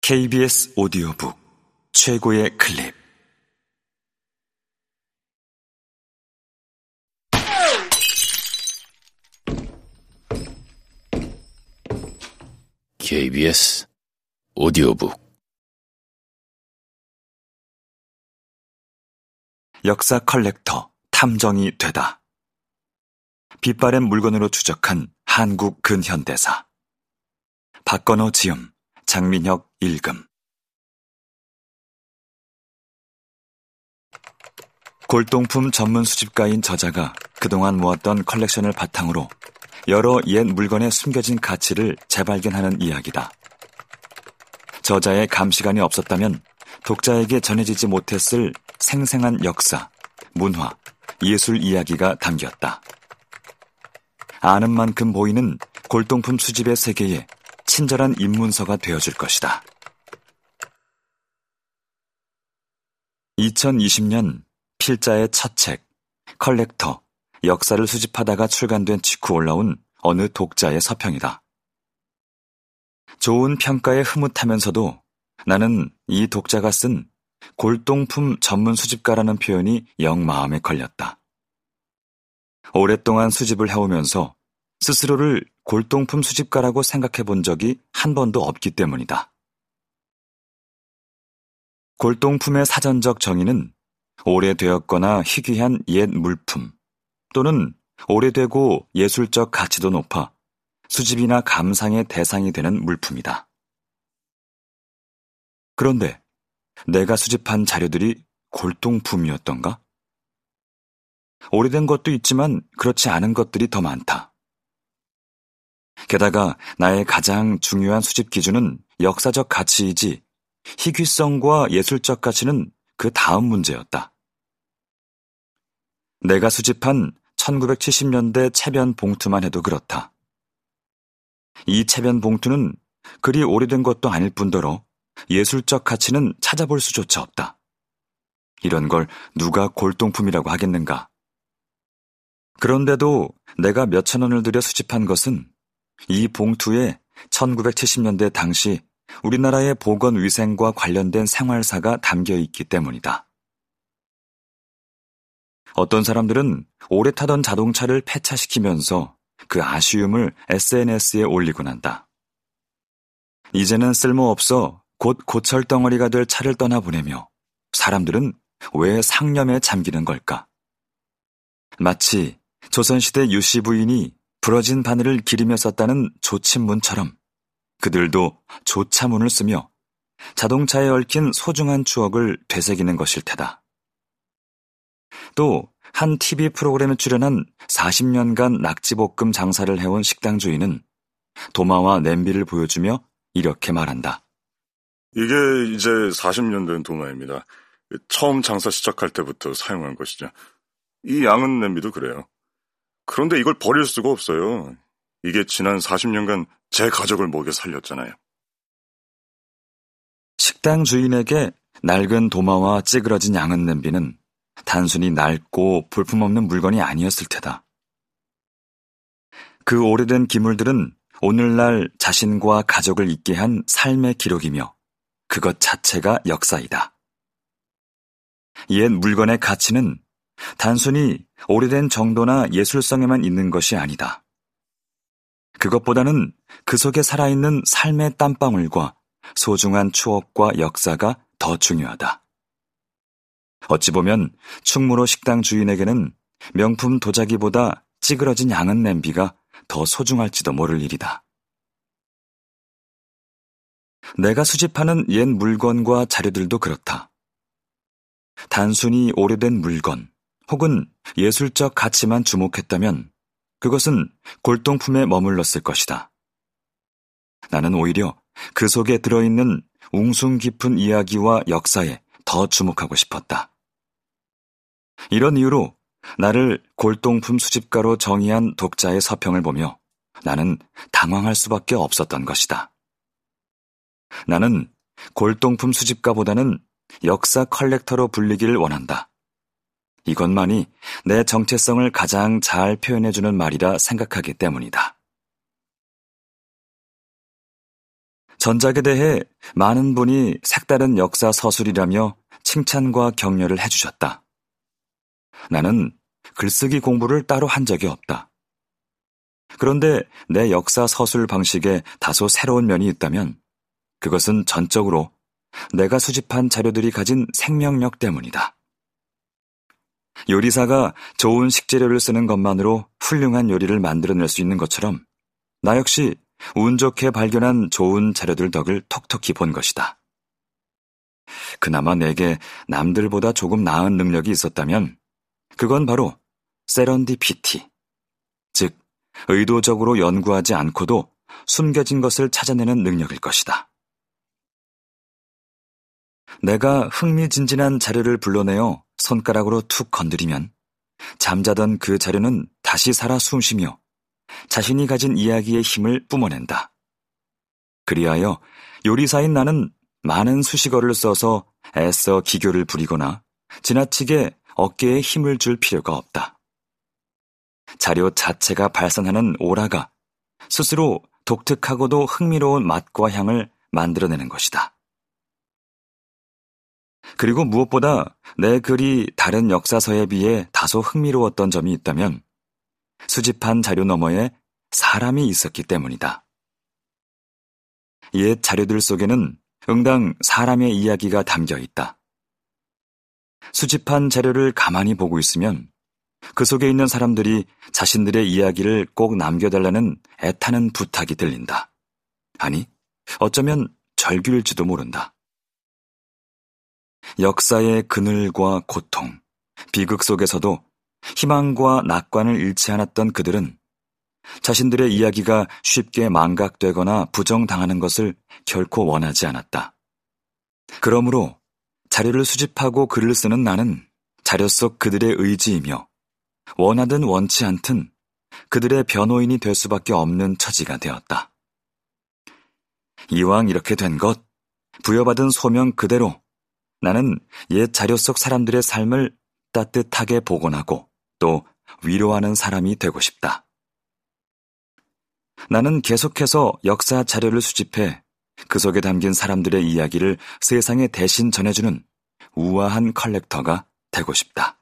KBS 오디오북 최고의 클립. KBS 오디오북. 역사 컬렉터 탐정이 되다. 빛바랜 물건으로 추적한 한국 근현대사. 박건호 지음 장민혁 읽음 골동품 전문 수집가인 저자가 그동안 모았던 컬렉션을 바탕으로 여러 옛 물건의 숨겨진 가치를 재발견하는 이야기다. 저자의 감시관이 없었다면 독자에게 전해지지 못했을 생생한 역사, 문화, 예술 이야기가 담겼다. 아는 만큼 보이는 골동품 수집의 세계에 친절한 입문서가 되어줄 것이다. 2020년 필자의 첫 책, 컬렉터, 역사를 수집하다가 출간된 직후 올라온 어느 독자의 서평이다. 좋은 평가에 흐뭇하면서도 나는 이 독자가 쓴 골동품 전문 수집가라는 표현이 영 마음에 걸렸다. 오랫동안 수집을 해오면서 스스로를 골동품 수집가라고 생각해 본 적이 한 번도 없기 때문이다. 골동품의 사전적 정의는 오래되었거나 희귀한 옛 물품 또는 오래되고 예술적 가치도 높아 수집이나 감상의 대상이 되는 물품이다. 그런데 내가 수집한 자료들이 골동품이었던가? 오래된 것도 있지만 그렇지 않은 것들이 더 많다. 게다가 나의 가장 중요한 수집 기준은 역사적 가치이지 희귀성과 예술적 가치는 그 다음 문제였다. 내가 수집한 1970년대 채변 봉투만 해도 그렇다. 이 채변 봉투는 그리 오래된 것도 아닐 뿐더러 예술적 가치는 찾아볼 수조차 없다. 이런 걸 누가 골동품이라고 하겠는가? 그런데도 내가 몇천 원을 들여 수집한 것은 이 봉투에 1970년대 당시 우리나라의 보건 위생과 관련된 생활사가 담겨 있기 때문이다. 어떤 사람들은 오래 타던 자동차를 폐차시키면서 그 아쉬움을 SNS에 올리곤 한다. 이제는 쓸모없어 곧 고철 덩어리가 될 차를 떠나보내며 사람들은 왜 상념에 잠기는 걸까? 마치 조선시대 유씨 부인이 부러진 바늘을 기리며 썼다는 조친문처럼 그들도 조차문을 쓰며 자동차에 얽힌 소중한 추억을 되새기는 것일 테다. 또 한 TV 프로그램에 출연한 40년간 낙지볶음 장사를 해온 식당 주인은 도마와 냄비를 보여주며 이렇게 말한다. 이게 이제 40년 된 도마입니다. 처음 장사 시작할 때부터 사용한 것이죠. 이 양은 냄비도 그래요. 그런데 이걸 버릴 수가 없어요. 이게 지난 40년간 제 가족을 먹여 살렸잖아요. 식당 주인에게 낡은 도마와 찌그러진 양은 냄비는 단순히 낡고 볼품없는 물건이 아니었을 테다. 그 오래된 기물들은 오늘날 자신과 가족을 있게 한 삶의 기록이며 그것 자체가 역사이다. 옛 물건의 가치는 단순히 오래된 정도나 예술성에만 있는 것이 아니다. 그것보다는 그 속에 살아있는 삶의 땀방울과 소중한 추억과 역사가 더 중요하다. 어찌 보면 충무로 식당 주인에게는 명품 도자기보다 찌그러진 양은 냄비가 더 소중할지도 모를 일이다. 내가 수집하는 옛 물건과 자료들도 그렇다. 단순히 오래된 물건 혹은 예술적 가치만 주목했다면 그것은 골동품에 머물렀을 것이다. 나는 오히려 그 속에 들어있는 웅숭 깊은 이야기와 역사에 더 주목하고 싶었다. 이런 이유로 나를 골동품 수집가로 정의한 독자의 서평을 보며 나는 당황할 수밖에 없었던 것이다. 나는 골동품 수집가보다는 역사 컬렉터로 불리기를 원한다. 이것만이 내 정체성을 가장 잘 표현해주는 말이라 생각하기 때문이다. 전작에 대해 많은 분이 색다른 역사 서술이라며 칭찬과 격려를 해주셨다. 나는 글쓰기 공부를 따로 한 적이 없다. 그런데 내 역사 서술 방식에 다소 새로운 면이 있다면 그것은 전적으로 내가 수집한 자료들이 가진 생명력 때문이다. 요리사가 좋은 식재료를 쓰는 것만으로 훌륭한 요리를 만들어낼 수 있는 것처럼 나 역시 운 좋게 발견한 좋은 자료들 덕을 톡톡히 본 것이다. 그나마 내게 남들보다 조금 나은 능력이 있었다면 그건 바로 세런디피티, 즉 의도적으로 연구하지 않고도 숨겨진 것을 찾아내는 능력일 것이다. 내가 흥미진진한 자료를 불러내어 손가락으로 툭 건드리면 잠자던 그 자료는 다시 살아 숨쉬며 자신이 가진 이야기의 힘을 뿜어낸다. 그리하여 요리사인 나는 많은 수식어를 써서 애써 기교를 부리거나 지나치게 어깨에 힘을 줄 필요가 없다. 자료 자체가 발산하는 오라가 스스로 독특하고도 흥미로운 맛과 향을 만들어내는 것이다. 그리고 무엇보다 내 글이 다른 역사서에 비해 다소 흥미로웠던 점이 있다면 수집한 자료 너머에 사람이 있었기 때문이다. 옛 자료들 속에는 응당 사람의 이야기가 담겨 있다. 수집한 자료를 가만히 보고 있으면 그 속에 있는 사람들이 자신들의 이야기를 꼭 남겨달라는 애타는 부탁이 들린다. 아니, 어쩌면 절규일지도 모른다. 역사의 그늘과 고통, 비극 속에서도 희망과 낙관을 잃지 않았던 그들은 자신들의 이야기가 쉽게 망각되거나 부정당하는 것을 결코 원하지 않았다. 그러므로 자료를 수집하고 글을 쓰는 나는 자료 속 그들의 의지이며 원하든 원치 않든 그들의 변호인이 될 수밖에 없는 처지가 되었다. 이왕 이렇게 된 것, 부여받은 소명 그대로 나는 옛 자료 속 사람들의 삶을 따뜻하게 복원하고 또 위로하는 사람이 되고 싶다. 나는 계속해서 역사 자료를 수집해 그 속에 담긴 사람들의 이야기를 세상에 대신 전해주는 우아한 컬렉터가 되고 싶다.